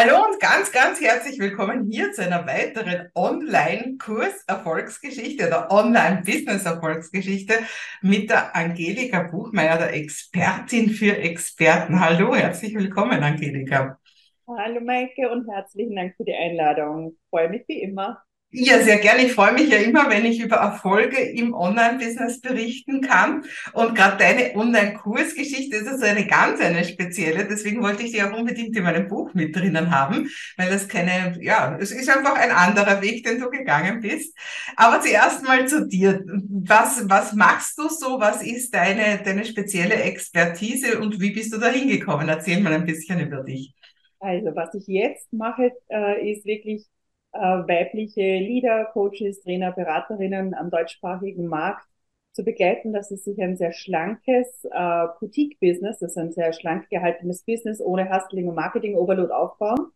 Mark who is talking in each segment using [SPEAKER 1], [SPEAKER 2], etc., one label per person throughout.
[SPEAKER 1] Hallo und ganz, ganz herzlich willkommen hier zu einer weiteren Online-Kurs-Erfolgsgeschichte oder Online-Business-Erfolgsgeschichte mit der Angelika Buchmeier, der Expertin für Experten. Hallo, herzlich willkommen, Angelika.
[SPEAKER 2] Hallo Maike und herzlichen Dank für die Einladung. Freue mich wie immer.
[SPEAKER 1] Ja, sehr gerne. Ich freue mich ja immer, wenn ich über Erfolge im Online-Business berichten kann. Und gerade deine Online-Kursgeschichte ist also eine ganz eine spezielle. Deswegen wollte ich die auch unbedingt in meinem Buch mit drinnen haben, weil das keine, ja, es ist einfach ein anderer Weg, den du gegangen bist. Aber zuerst mal zu dir. Was, was machst du so? Was ist deine, deine spezielle Expertise und wie bist du da hingekommen? Erzähl mal ein bisschen über dich.
[SPEAKER 2] Also, was ich jetzt mache, äh, ist wirklich weibliche Leader, Coaches, Trainer, Beraterinnen am deutschsprachigen Markt zu begleiten, dass sie sich ein sehr schlankes äh, Boutique-Business, das ist ein sehr schlank gehaltenes Business ohne Hustling und Marketing-Overload aufbauen.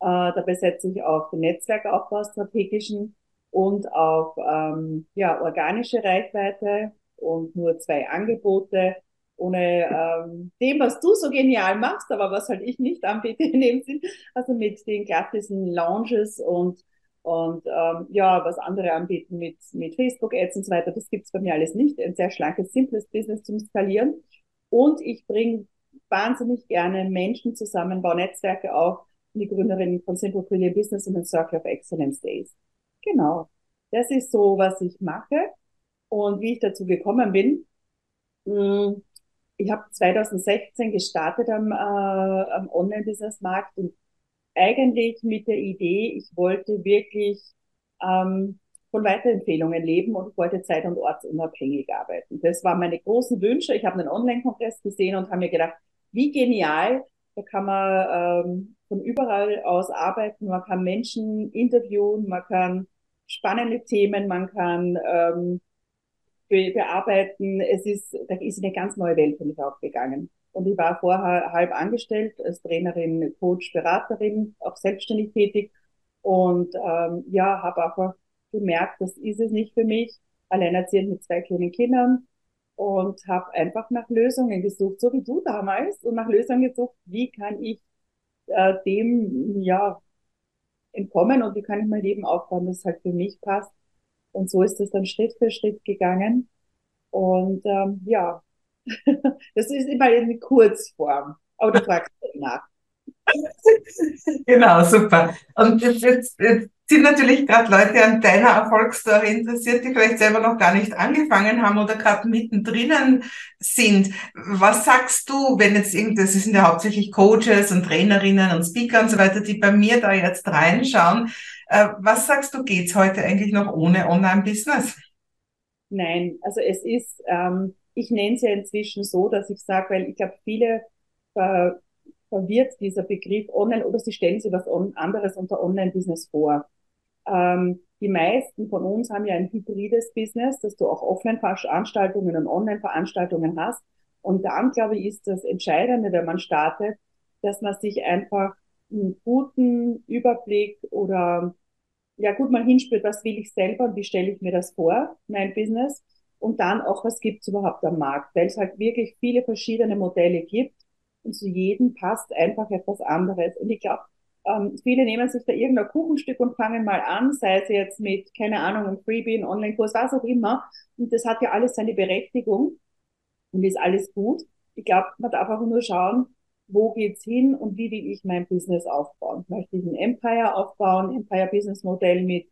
[SPEAKER 2] Äh, dabei setze ich auf den Netzwerkaufbau strategischen und auf ähm, ja, organische Reichweite und nur zwei Angebote ohne ähm, dem, was du so genial machst, aber was halt ich nicht anbiete in dem Sinn, also mit den klassischen Lounges und und ähm, ja, was andere anbieten mit, mit Facebook-Ads und so weiter, das gibt's bei mir alles nicht. Ein sehr schlankes, simples Business zum Skalieren. Und ich bringe wahnsinnig gerne Menschen zusammen, baue Netzwerke auf, die Gründerin von Simple Brilliant Business und den Circle of Excellence Days. Genau. Das ist so, was ich mache. Und wie ich dazu gekommen bin, mh, hm, ich habe 2016 gestartet am, äh, am Online-Business-Markt und eigentlich mit der Idee, ich wollte wirklich ähm, von Weiterempfehlungen leben und wollte zeit- und ortsunabhängig arbeiten. Das waren meine großen Wünsche. Ich habe einen Online-Kongress gesehen und habe mir gedacht, wie genial, da kann man ähm, von überall aus arbeiten, man kann Menschen interviewen, man kann spannende Themen, man kann ähm, be bearbeiten. Es ist, da ist eine ganz neue Welt für mich aufgegangen. Und ich war vorher halb angestellt als Trainerin, Coach, Beraterin, auch selbstständig tätig. Und ähm, ja, habe einfach gemerkt, das ist es nicht für mich. Alleinerziehend mit zwei kleinen Kindern und habe einfach nach Lösungen gesucht, so wie du damals, und nach Lösungen gesucht, wie kann ich äh, dem ja entkommen und wie kann ich mein Leben aufbauen, das halt für mich passt. Und so ist es dann Schritt für Schritt gegangen. Und ähm, ja, das ist immer eine Kurzform. Aber du fragst nach.
[SPEAKER 1] Genau, super. Und jetzt, jetzt, jetzt sind natürlich gerade Leute an deiner Erfolgsstory interessiert, die vielleicht selber noch gar nicht angefangen haben oder gerade mittendrin sind. Was sagst du, wenn jetzt irgendwie, das sind ja hauptsächlich Coaches und Trainerinnen und Speaker und so weiter, die bei mir da jetzt reinschauen. Äh, was sagst du, geht's heute eigentlich noch ohne Online-Business?
[SPEAKER 2] Nein, also es ist, ähm, ich nenne es ja inzwischen so, dass ich sage, weil ich glaube, viele ver verwirrt dieser Begriff Online oder sie stellen sich was anderes unter Online-Business vor. Ähm, die meisten von uns haben ja ein hybrides Business, dass du auch Offline-Veranstaltungen und Online-Veranstaltungen hast. Und dann, glaube ich, ist das Entscheidende, wenn man startet, dass man sich einfach einen guten Überblick oder ja gut mal hinspürt, was will ich selber und wie stelle ich mir das vor, mein Business. Und dann auch, was gibt's überhaupt am Markt, weil es halt wirklich viele verschiedene Modelle gibt und zu jedem passt einfach etwas anderes. Und ich glaube, ähm, viele nehmen sich da irgendein Kuchenstück und fangen mal an, sei es jetzt mit, keine Ahnung, einem Freebie, einem Online-Kurs, was auch immer. Und das hat ja alles seine Berechtigung und ist alles gut. Ich glaube, man darf auch nur schauen, wo geht's hin und wie will ich mein Business aufbauen? Möchte ich ein Empire aufbauen, Empire Business Modell mit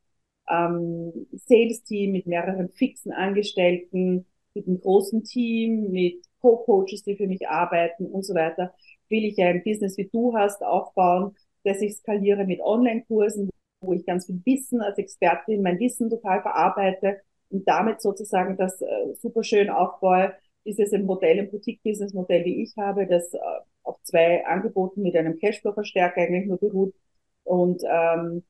[SPEAKER 2] ähm, Sales Team, mit mehreren fixen Angestellten, mit einem großen Team, mit Co-Coaches, die für mich arbeiten und so weiter. Will ich ein Business wie du hast aufbauen, dass ich skaliere mit Online-Kursen, wo ich ganz viel Wissen als Expertin, mein Wissen total verarbeite und damit sozusagen das äh, super schön aufbaue, ist es ein Modell, ein Boutique-Business-Modell, wie ich habe, das äh, auf zwei Angeboten mit einem Cashflow-Verstärker eigentlich nur beruht und ähm,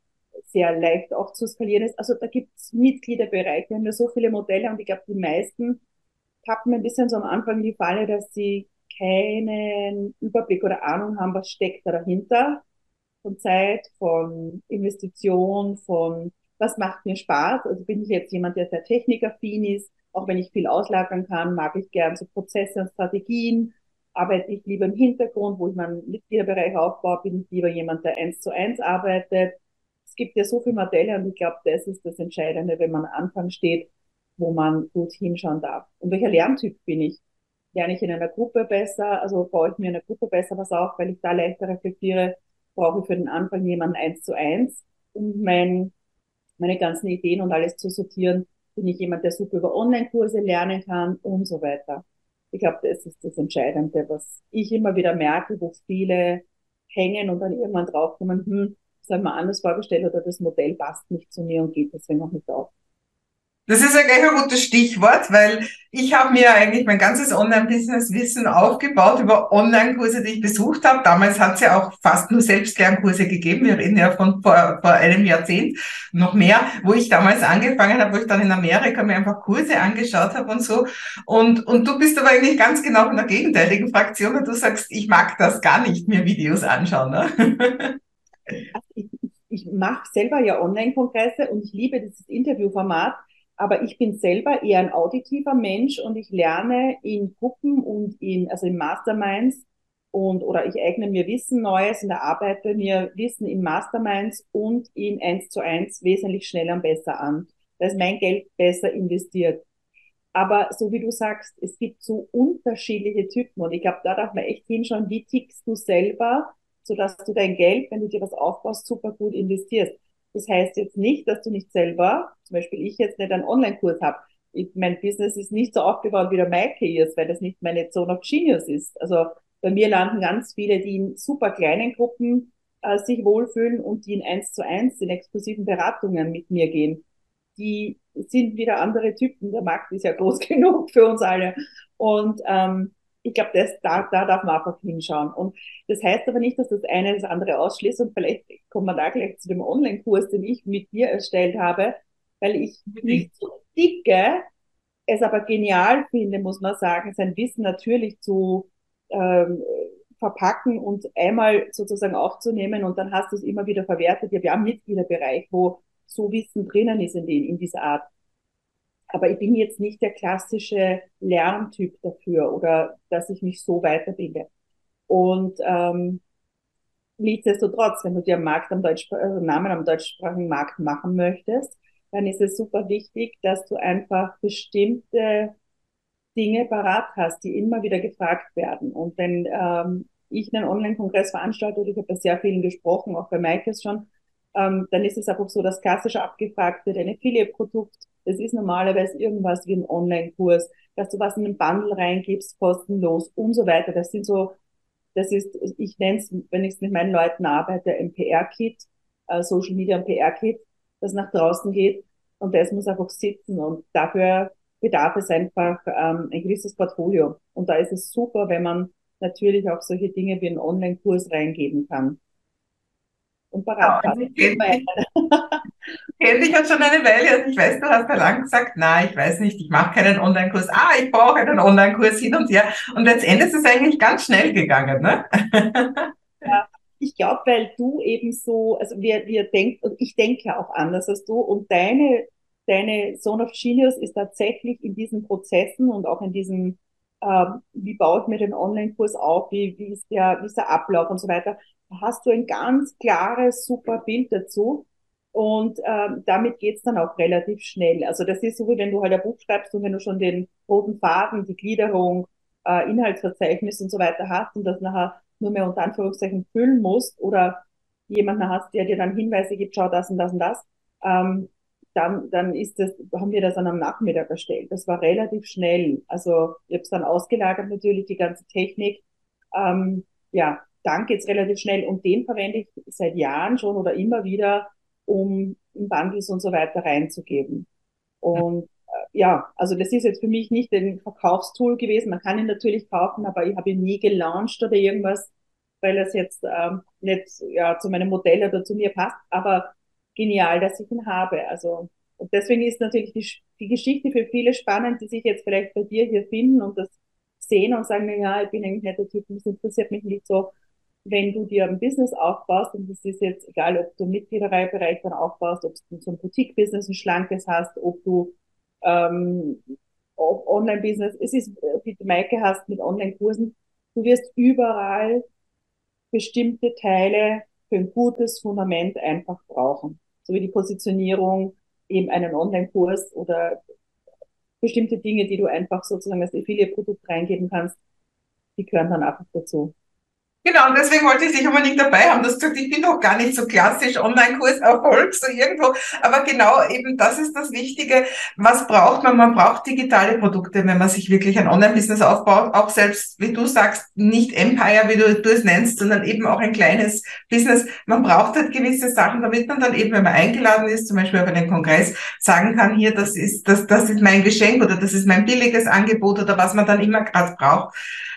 [SPEAKER 2] sehr leicht auch zu skalieren ist. Also da gibt es Mitgliederbereiche, wir haben so viele Modelle und ich glaube, die meisten tappen ein bisschen so am Anfang die Falle, dass sie keinen Überblick oder Ahnung haben, was steckt da dahinter von Zeit, von Investition, von was macht mir Spaß. Also bin ich jetzt jemand, der sehr technikaffin ist, auch wenn ich viel auslagern kann, mag ich gern so Prozesse und Strategien. arbeite ich lieber im Hintergrund, wo ich meinen Mitgliederbereich aufbaue, bin ich lieber jemand, der eins zu eins arbeitet. Es gibt ja so viele Modelle und ich glaube, das ist das Entscheidende, wenn man am Anfang steht, wo man gut hinschauen darf. Und welcher Lerntyp bin ich? Lerne ich in einer Gruppe besser, also baue ich mir in einer Gruppe besser was auf, weil ich da leichter reflektiere, brauche ich für den Anfang jemanden eins zu eins, um mein, meine ganzen Ideen und alles zu sortieren. Bin ich jemand, der super über Online-Kurse lernen kann und so weiter. Ich glaube, das ist das Entscheidende, was ich immer wieder merke, wo viele hängen und dann irgendwann draufkommen, hm, das habe ich mir anders vorgestellt oder das Modell passt nicht zu mir und geht deswegen auch nicht auf.
[SPEAKER 1] Das ist ja gleich ein gutes Stichwort, weil ich habe mir eigentlich mein ganzes Online-Business-Wissen aufgebaut über Online-Kurse, die ich besucht habe. Damals hat es ja auch fast nur Selbstlernkurse gegeben. Wir reden ja von vor, vor einem Jahrzehnt noch mehr, wo ich damals angefangen habe, wo ich dann in Amerika mir einfach Kurse angeschaut habe und so. Und, und du bist aber eigentlich ganz genau in der gegenteiligen Fraktion und du sagst, ich mag das gar nicht, mir Videos anschauen. Ne?
[SPEAKER 2] ich, ich mache selber ja Online-Kongresse und ich liebe dieses Interviewformat aber ich bin selber eher ein auditiver Mensch und ich lerne in Gruppen und in, also in Masterminds und, oder ich eigne mir Wissen Neues und erarbeite mir Wissen in Masterminds und in eins zu eins wesentlich schneller und besser an. Da ist mein Geld besser investiert. Aber so wie du sagst, es gibt so unterschiedliche Typen und ich glaube, da darf man echt hinschauen, wie tickst du selber, sodass du dein Geld, wenn du dir was aufbaust, super gut investierst. Das heißt jetzt nicht, dass du nicht selber, zum Beispiel ich jetzt nicht einen Online-Kurs habe. Mein Business ist nicht so aufgebaut wie der ist, weil das nicht meine Zone of Genius ist. Also bei mir landen ganz viele, die in super kleinen Gruppen äh, sich wohlfühlen und die in eins zu eins in exklusiven Beratungen mit mir gehen. Die sind wieder andere Typen. Der Markt ist ja groß genug für uns alle. Und ähm, ich glaube, das, da, da darf man einfach hinschauen. Und das heißt aber nicht, dass das eine das andere ausschließt. Und vielleicht kommen wir da gleich zu dem Online-Kurs, den ich mit dir erstellt habe, weil ich nicht so dicke, es aber genial finde, muss man sagen, sein Wissen natürlich zu ähm, verpacken und einmal sozusagen aufzunehmen und dann hast du es immer wieder verwertet. Ja, wir haben Mitgliederbereich, wo so Wissen drinnen ist in, den, in dieser Art. Aber ich bin jetzt nicht der klassische Lerntyp dafür oder dass ich mich so weiterbilde. Und ähm, nichtsdestotrotz, wenn du dir Markt am Deutsch, also Namen am deutschsprachigen Markt machen möchtest, dann ist es super wichtig, dass du einfach bestimmte Dinge parat hast, die immer wieder gefragt werden. Und wenn ähm, ich einen Online-Kongress veranstalte, oder ich habe bei sehr vielen gesprochen, auch bei Maikes schon, ähm, dann ist es einfach so, dass klassisch abgefragt wird, ein Affiliate-Produkt das ist normalerweise irgendwas wie ein Online-Kurs, dass du was in einen Bundle reingibst, kostenlos und so weiter. Das sind so, das ist, ich nenne es, wenn ich mit meinen Leuten arbeite, ein PR-Kit, äh, Social Media PR-Kit, das nach draußen geht und das muss einfach sitzen und dafür bedarf es einfach ähm, ein gewisses Portfolio. Und da ist es super, wenn man natürlich auch solche Dinge wie einen Online-Kurs reingeben kann.
[SPEAKER 1] Und parat ja, kenne dich jetzt schon eine Weile und ich weiß, du hast ja lang gesagt, na, ich weiß nicht, ich mache keinen Online-Kurs. Ah, ich brauche einen Online-Kurs hin und her. Und letztendlich ist es eigentlich ganz schnell gegangen, ne?
[SPEAKER 2] ja, ich glaube, weil du eben so, also wir, wir denken, und ich denke auch anders als du und deine, deine Zone of Genius ist tatsächlich in diesen Prozessen und auch in diesem, äh, wie baue ich mir den Online-Kurs auf, wie, wie ist der, wie ist der Ablauf und so weiter, hast du ein ganz klares, super Bild dazu. Und ähm, damit geht's dann auch relativ schnell. Also das ist so, wie wenn du halt ein Buch schreibst und wenn du schon den roten Faden, die Gliederung, äh, Inhaltsverzeichnis und so weiter hast und das nachher nur mehr unter Anführungszeichen füllen musst oder jemanden hast, der dir dann Hinweise gibt, schau das und das und das, ähm, dann, dann ist das, haben wir das dann am Nachmittag erstellt. Das war relativ schnell. Also ich habe es dann ausgelagert natürlich, die ganze Technik. Ähm, ja, dann geht's relativ schnell und den verwende ich seit Jahren schon oder immer wieder um in Bundles und so weiter reinzugeben. Und äh, ja, also das ist jetzt für mich nicht ein Verkaufstool gewesen. Man kann ihn natürlich kaufen, aber ich habe ihn nie gelauncht oder irgendwas, weil es jetzt ähm, nicht ja, zu meinem Modell oder zu mir passt. Aber genial, dass ich ihn habe. Also und deswegen ist natürlich die, die Geschichte für viele spannend, die sich jetzt vielleicht bei dir hier finden und das sehen und sagen, ja, ich bin eigentlich nicht der Typ, das interessiert mich nicht so wenn du dir ein Business aufbaust, und das ist jetzt egal, ob du Mitgliederbereich dann aufbaust, ob du so ein Boutique-Business, ein schlankes hast, ob du ähm, Online-Business, es ist, wie du Maike hast mit Online-Kursen, du wirst überall bestimmte Teile für ein gutes Fundament einfach brauchen. So wie die Positionierung, eben einen Online-Kurs oder bestimmte Dinge, die du einfach sozusagen als Affiliate-Produkt reingeben kannst, die gehören dann einfach dazu.
[SPEAKER 1] Genau, und deswegen wollte ich dich unbedingt dabei haben. Du hast gesagt, ich bin doch gar nicht so klassisch Online-Kurs Erfolg, so irgendwo. Aber genau eben das ist das Wichtige. Was braucht man? Man braucht digitale Produkte, wenn man sich wirklich ein Online-Business aufbaut. Auch selbst, wie du sagst, nicht Empire, wie du, du es nennst, sondern eben auch ein kleines Business. Man braucht halt gewisse Sachen, damit man dann eben, wenn man eingeladen ist, zum Beispiel auf einen Kongress, sagen kann, hier, das ist, das, das ist mein Geschenk oder das ist mein billiges Angebot oder was man dann immer gerade braucht.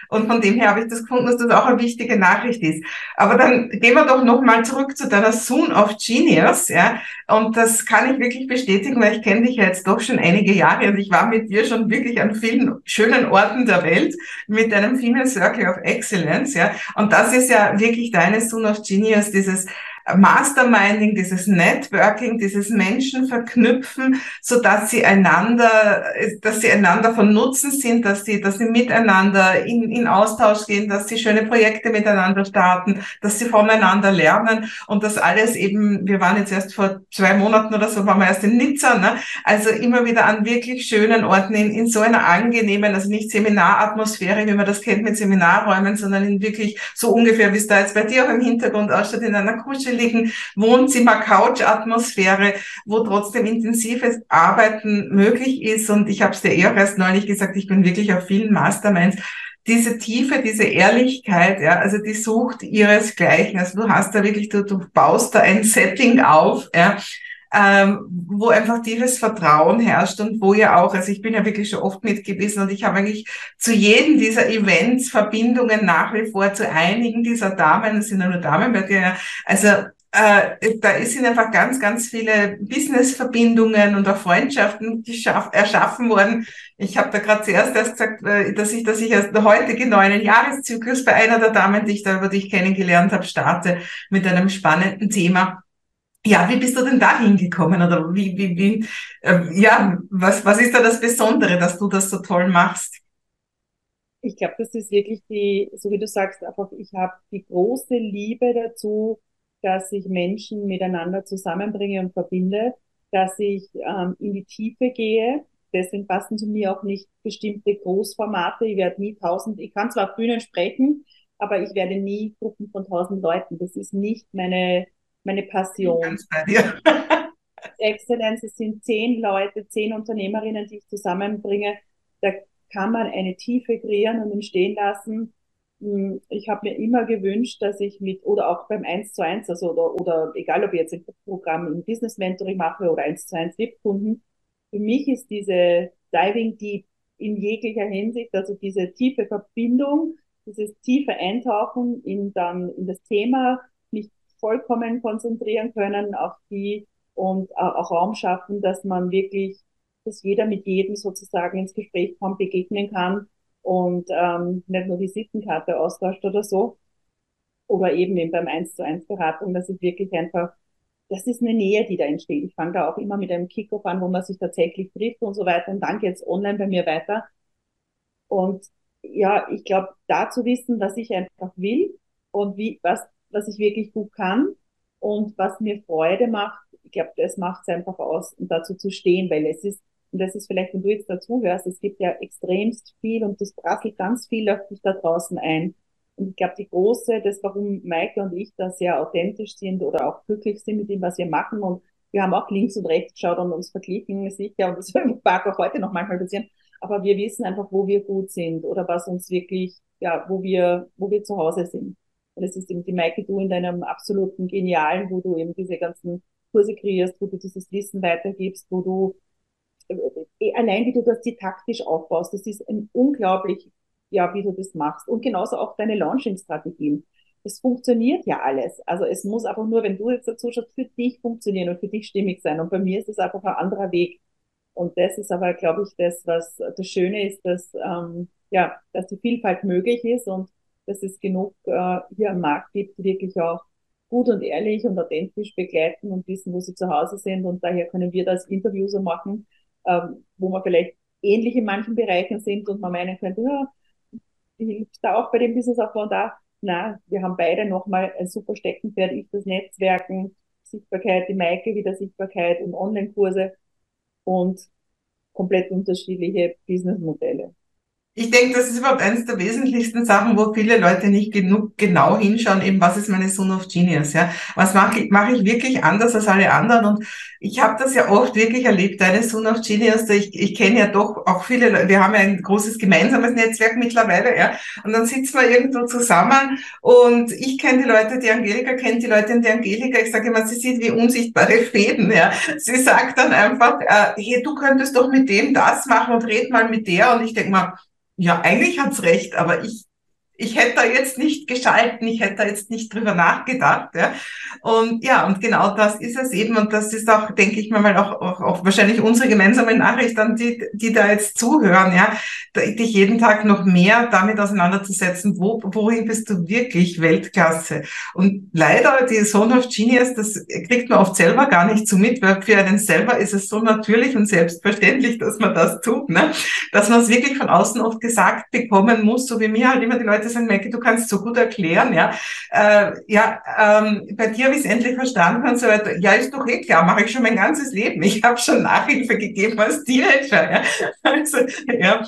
[SPEAKER 1] Und von dem her habe ich das gefunden, dass das auch eine wichtige Nachricht ist. Aber dann gehen wir doch nochmal zurück zu deiner Soon of Genius, ja. Und das kann ich wirklich bestätigen, weil ich kenne dich ja jetzt doch schon einige Jahre und ich war mit dir schon wirklich an vielen schönen Orten der Welt mit deinem Female Circle of Excellence, ja. Und das ist ja wirklich deine Soon of Genius, dieses Masterminding, dieses Networking, dieses Menschen verknüpfen, so dass sie einander, dass sie einander von Nutzen sind, dass sie, dass sie miteinander in, in Austausch gehen, dass sie schöne Projekte miteinander starten, dass sie voneinander lernen und das alles eben, wir waren jetzt erst vor zwei Monaten oder so, waren wir erst in Nizza, ne? also immer wieder an wirklich schönen Orten, in, in so einer angenehmen, also nicht Seminaratmosphäre, wie man das kennt mit Seminarräumen, sondern in wirklich so ungefähr, wie es da jetzt bei dir auch im Hintergrund ausschaut, in einer kuscheligen kuscheligen Wohnzimmer-Couch-Atmosphäre, wo trotzdem intensives Arbeiten möglich ist. Und ich habe es dir eher erst neulich gesagt, ich bin wirklich auf vielen Masterminds diese Tiefe, diese Ehrlichkeit, ja, also die sucht ihresgleichen. Also du hast da wirklich, du, du baust da ein Setting auf, ja, ähm, wo einfach tiefes Vertrauen herrscht und wo ja auch, also ich bin ja wirklich schon oft mit gewesen und ich habe eigentlich zu jedem dieser Events Verbindungen nach wie vor zu einigen dieser Damen, es sind ja nur Damen bei also äh, da sind einfach ganz, ganz viele Business-Verbindungen und auch Freundschaften erschaffen worden. Ich habe da gerade zuerst erst gesagt, äh, dass ich, dass ich erst der heutige neuen Jahreszyklus bei einer der Damen, die ich da über dich kennengelernt habe, starte mit einem spannenden Thema. Ja, wie bist du denn da hingekommen? Oder wie, wie, wie, äh, ja, was, was ist da das Besondere, dass du das so toll machst?
[SPEAKER 2] Ich glaube, das ist wirklich die, so wie du sagst, einfach, ich habe die große Liebe dazu, dass ich Menschen miteinander zusammenbringe und verbinde, dass ich ähm, in die Tiefe gehe. Deswegen passen zu mir auch nicht bestimmte Großformate. Ich werde nie tausend, ich kann zwar auf Bühnen sprechen, aber ich werde nie Gruppen von tausend Leuten. Das ist nicht meine, meine Passion. Exzellenz, es sind zehn Leute, zehn Unternehmerinnen, die ich zusammenbringe. Da kann man eine Tiefe kreieren und entstehen lassen. Hm, ich habe mir immer gewünscht, dass ich mit, oder auch beim 1 zu 1, also oder, oder egal ob ich jetzt ein Programm im Business Mentoring mache oder 1 zu 1 VIP-Kunden, für mich ist diese Diving Deep in jeglicher Hinsicht, also diese tiefe Verbindung, dieses tiefe Eintauchen in dann in das Thema, vollkommen konzentrieren können auf die und auch Raum schaffen, dass man wirklich, dass jeder mit jedem sozusagen ins Gespräch kommt, begegnen kann und ähm, nicht nur die Sittenkarte austauscht oder so. Oder eben, eben beim 1 zu 1 Beratung, dass ich wirklich einfach, das ist eine Nähe, die da entsteht. Ich fange da auch immer mit einem Kickoff an, wo man sich tatsächlich trifft und so weiter. Und dann geht's online bei mir weiter. Und ja, ich glaube, da zu wissen, was ich einfach will und wie, was was ich wirklich gut kann und was mir Freude macht. Ich glaube, das macht es einfach aus, um dazu zu stehen, weil es ist, und das ist vielleicht, wenn du jetzt dazu hörst, es gibt ja extremst viel und das prasselt ganz viel auf dich da draußen ein. Und ich glaube, die große, das, warum Maike und ich da sehr authentisch sind oder auch glücklich sind mit dem, was wir machen und wir haben auch links und rechts geschaut und uns verglichen, sicher, und das mag auch heute noch manchmal passieren, aber wir wissen einfach, wo wir gut sind oder was uns wirklich, ja, wo wir, wo wir zu Hause sind. Und es ist eben die Maike, du in deinem absoluten Genialen, wo du eben diese ganzen Kurse kreierst, wo du dieses Wissen weitergibst, wo du äh, äh, allein wie du das die taktisch aufbaust, das ist unglaublich, ja, wie du das machst. Und genauso auch deine Launching-Strategien. Es funktioniert ja alles. Also es muss einfach nur, wenn du jetzt dazu schaust, für dich funktionieren und für dich stimmig sein. Und bei mir ist es einfach ein anderer Weg. Und das ist aber, glaube ich, das, was das Schöne ist, dass, ähm, ja, dass die Vielfalt möglich ist und dass es genug äh, hier am Markt gibt, die wirklich auch gut und ehrlich und authentisch begleiten und wissen, wo sie zu Hause sind. Und daher können wir das Interview so machen, ähm, wo wir vielleicht ähnlich in manchen Bereichen sind und man meinen könnte, ja, hilft da auch bei dem Businessaufbau da. Na, wir haben beide nochmal ein super Steckenpferd, ich das Netzwerken, Sichtbarkeit, die Maike wieder Sichtbarkeit und Online-Kurse und komplett unterschiedliche Businessmodelle.
[SPEAKER 1] Ich denke, das ist überhaupt eines der wesentlichsten Sachen, wo viele Leute nicht genug genau hinschauen, eben was ist meine Son of Genius, ja? Was mache ich, mache ich wirklich anders als alle anderen? Und ich habe das ja oft wirklich erlebt, deine Son of Genius, ich, ich kenne ja doch auch viele Leute, wir haben ja ein großes gemeinsames Netzwerk mittlerweile, ja? Und dann sitzen wir irgendwo zusammen und ich kenne die Leute, die Angelika kennt die Leute und die Angelika, ich sage immer, sie sieht wie unsichtbare Fäden, ja? Sie sagt dann einfach, äh, hey, du könntest doch mit dem das machen und red mal mit der und ich denke mal, ja, eigentlich hat's recht, aber ich ich hätte da jetzt nicht geschalten, ich hätte da jetzt nicht drüber nachgedacht. Ja. Und ja, und genau das ist es eben. Und das ist auch, denke ich mal, auch, auch, auch wahrscheinlich unsere gemeinsame Nachricht an die, die da jetzt zuhören, ja, dich jeden Tag noch mehr damit auseinanderzusetzen, wo, worin bist du wirklich Weltklasse. Und leider, die Zone of Genius, das kriegt man oft selber gar nicht so mit, weil für einen selber ist es so natürlich und selbstverständlich, dass man das tut, ne? dass man es wirklich von außen oft gesagt bekommen muss, so wie mir halt immer die Leute sagen, Maggie, du kannst so gut erklären, ja. Äh, ja, ähm, bei dir habe ich es endlich verstanden und so weiter. Ja, ist doch eh klar, mache ich schon mein ganzes Leben. Ich habe schon Nachhilfe gegeben als Teenager, ja. Also, ja.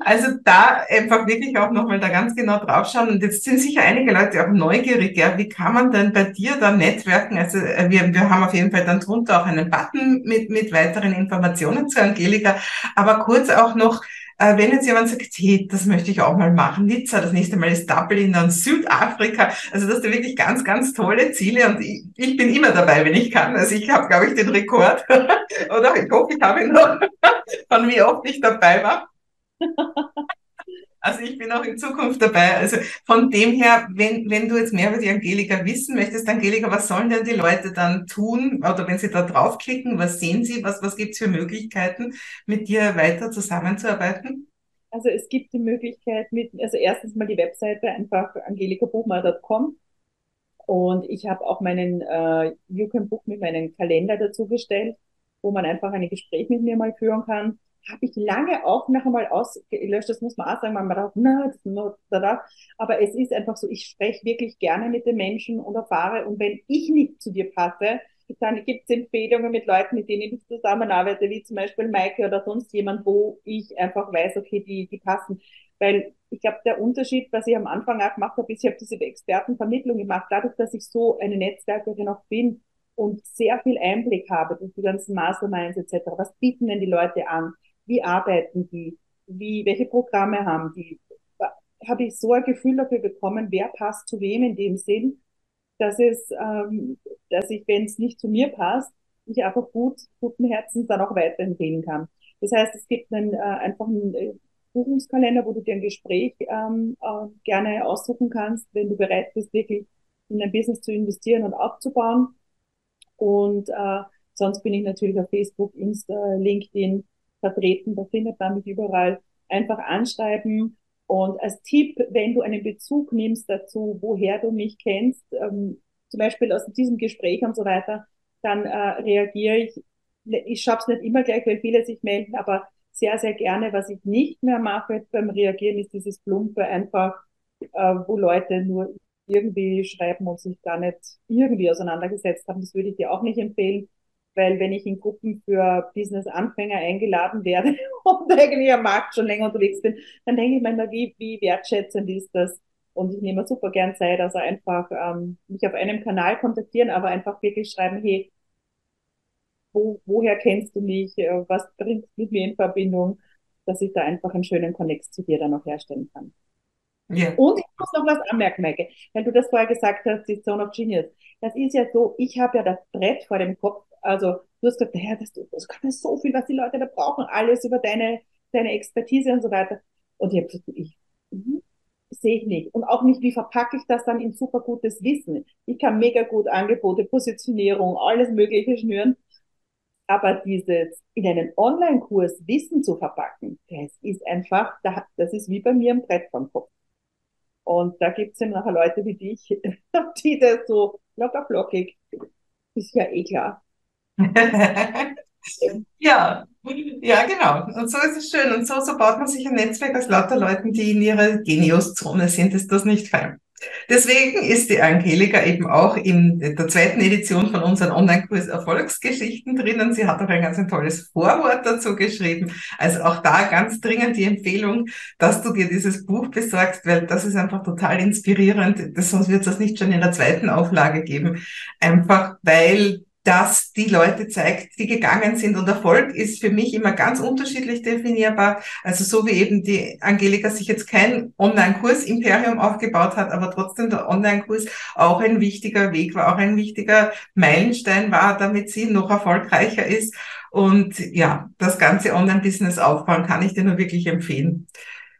[SPEAKER 1] also da einfach wirklich auch nochmal da ganz genau draufschauen. Und jetzt sind sicher einige Leute auch neugierig, ja. Wie kann man denn bei dir da netzwerken? Also äh, wir, wir haben auf jeden Fall dann drunter auch einen Button mit, mit weiteren Informationen zu Angelika. Aber kurz auch noch, wenn jetzt jemand sagt, hey, das möchte ich auch mal machen, Nizza, das nächste Mal ist Dublin, dann Südafrika, also das sind wirklich ganz, ganz tolle Ziele und ich, ich bin immer dabei, wenn ich kann. Also ich habe, glaube ich, den Rekord oder ich hoffe, ich habe ihn noch, von wie oft ich dabei war. Also ich bin auch in Zukunft dabei. Also von dem her, wenn, wenn du jetzt mehr über die Angelika wissen möchtest, Angelika, was sollen denn die Leute dann tun? Oder wenn sie da draufklicken, was sehen sie? Was, was gibt es für Möglichkeiten, mit dir weiter zusammenzuarbeiten?
[SPEAKER 2] Also es gibt die Möglichkeit mit, also erstens mal die Webseite einfach angelikabuchmer.com und ich habe auch meinen äh, You Can Book mit meinem Kalender dazu gestellt, wo man einfach ein Gespräch mit mir mal führen kann habe ich lange auch noch einmal ausgelöscht. Das muss man auch sagen, man dachte, na, das, na, da, da. Aber es ist einfach so, ich spreche wirklich gerne mit den Menschen und erfahre. Und wenn ich nicht zu dir passe, dann gibt es Empfehlungen mit Leuten, mit denen ich zusammenarbeite, wie zum Beispiel Maike oder sonst jemand, wo ich einfach weiß, okay, die, die passen. Weil ich glaube, der Unterschied, was ich am Anfang auch gemacht habe, ist, ich habe diese Expertenvermittlung gemacht. Dadurch, dass ich so eine Netzwerkerin auch bin und sehr viel Einblick habe durch die ganzen Masterminds etc., was bieten denn die Leute an? Wie arbeiten die, wie, welche Programme haben die, habe ich so ein Gefühl dafür bekommen, wer passt zu wem in dem Sinn, dass es, ähm, dass ich, wenn es nicht zu mir passt, ich einfach gut, guten Herzens dann auch weiterempfehlen kann. Das heißt, es gibt einen, äh, einfach einen äh, Buchungskalender, wo du dir ein Gespräch ähm, äh, gerne aussuchen kannst, wenn du bereit bist, wirklich in ein Business zu investieren und aufzubauen. Und äh, sonst bin ich natürlich auf Facebook, Insta, LinkedIn, vertreten. Da findet man mich überall. Einfach anschreiben. Und als Tipp, wenn du einen Bezug nimmst dazu, woher du mich kennst, ähm, zum Beispiel aus diesem Gespräch und so weiter, dann äh, reagiere ich. Ich schaffe es nicht immer gleich, weil viele sich melden, aber sehr, sehr gerne. Was ich nicht mehr mache beim Reagieren, ist dieses Plumpe einfach, äh, wo Leute nur irgendwie schreiben und sich gar nicht irgendwie auseinandergesetzt haben. Das würde ich dir auch nicht empfehlen weil wenn ich in Gruppen für Business-Anfänger eingeladen werde und eigentlich am Markt schon länger unterwegs bin, dann denke ich mir immer, wie, wie wertschätzend ist das? Und ich nehme super gern Zeit, also einfach ähm, mich auf einem Kanal kontaktieren, aber einfach wirklich schreiben, hey, wo, woher kennst du mich? Äh, was bringt mit mir in Verbindung? Dass ich da einfach einen schönen Connect zu dir dann noch herstellen kann. Yeah. Und ich muss noch was anmerken, Maike, weil du das vorher gesagt hast, die Zone of Genius. Das ist ja so, ich habe ja das Brett vor dem Kopf also du hast gesagt, ja, das, das kann ja so viel, was die Leute da brauchen, alles über deine, deine Expertise und so weiter. Und ich habe gesagt, ich mhm, sehe ich nicht. Und auch nicht, wie verpacke ich das dann in super gutes Wissen. Ich kann mega gut Angebote, Positionierung, alles Mögliche schnüren. Aber dieses in einen Online-Kurs Wissen zu verpacken, das ist einfach, das ist wie bei mir ein Brett vom Kopf. Und da gibt es ja nachher Leute wie dich, die das so locker flockig, ist ja eh klar,
[SPEAKER 1] ja, Ja, genau. Und so ist es schön. Und so, so baut man sich ein Netzwerk aus lauter Leuten, die in ihrer Geniuszone sind. Ist das nicht fein? Deswegen ist die Angelika eben auch in der zweiten Edition von unserem Online-Kurs Erfolgsgeschichten drinnen. Sie hat auch ein ganz ein tolles Vorwort dazu geschrieben. Also auch da ganz dringend die Empfehlung, dass du dir dieses Buch besorgst, weil das ist einfach total inspirierend. Sonst wird es das nicht schon in der zweiten Auflage geben. Einfach weil das die Leute zeigt, die gegangen sind. Und Erfolg ist für mich immer ganz unterschiedlich definierbar. Also so wie eben die Angelika sich jetzt kein Online-Kurs-Imperium aufgebaut hat, aber trotzdem der Online-Kurs auch ein wichtiger Weg war, auch ein wichtiger Meilenstein war, damit sie noch erfolgreicher ist. Und ja, das ganze Online-Business aufbauen kann ich dir nur wirklich empfehlen.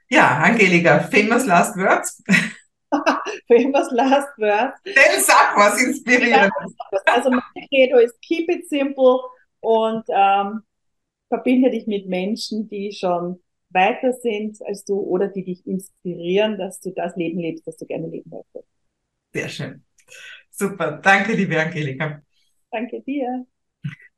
[SPEAKER 1] Ja, Angelika, famous last words.
[SPEAKER 2] famous last words.
[SPEAKER 1] Dann sag was inspirierendes.
[SPEAKER 2] Also mein Credo ist keep it simple und ähm, verbinde dich mit Menschen, die schon weiter sind als du oder die dich inspirieren, dass du das Leben lebst, das du gerne leben möchtest.
[SPEAKER 1] Sehr schön. Super. Danke, liebe Angelika.
[SPEAKER 2] Danke dir.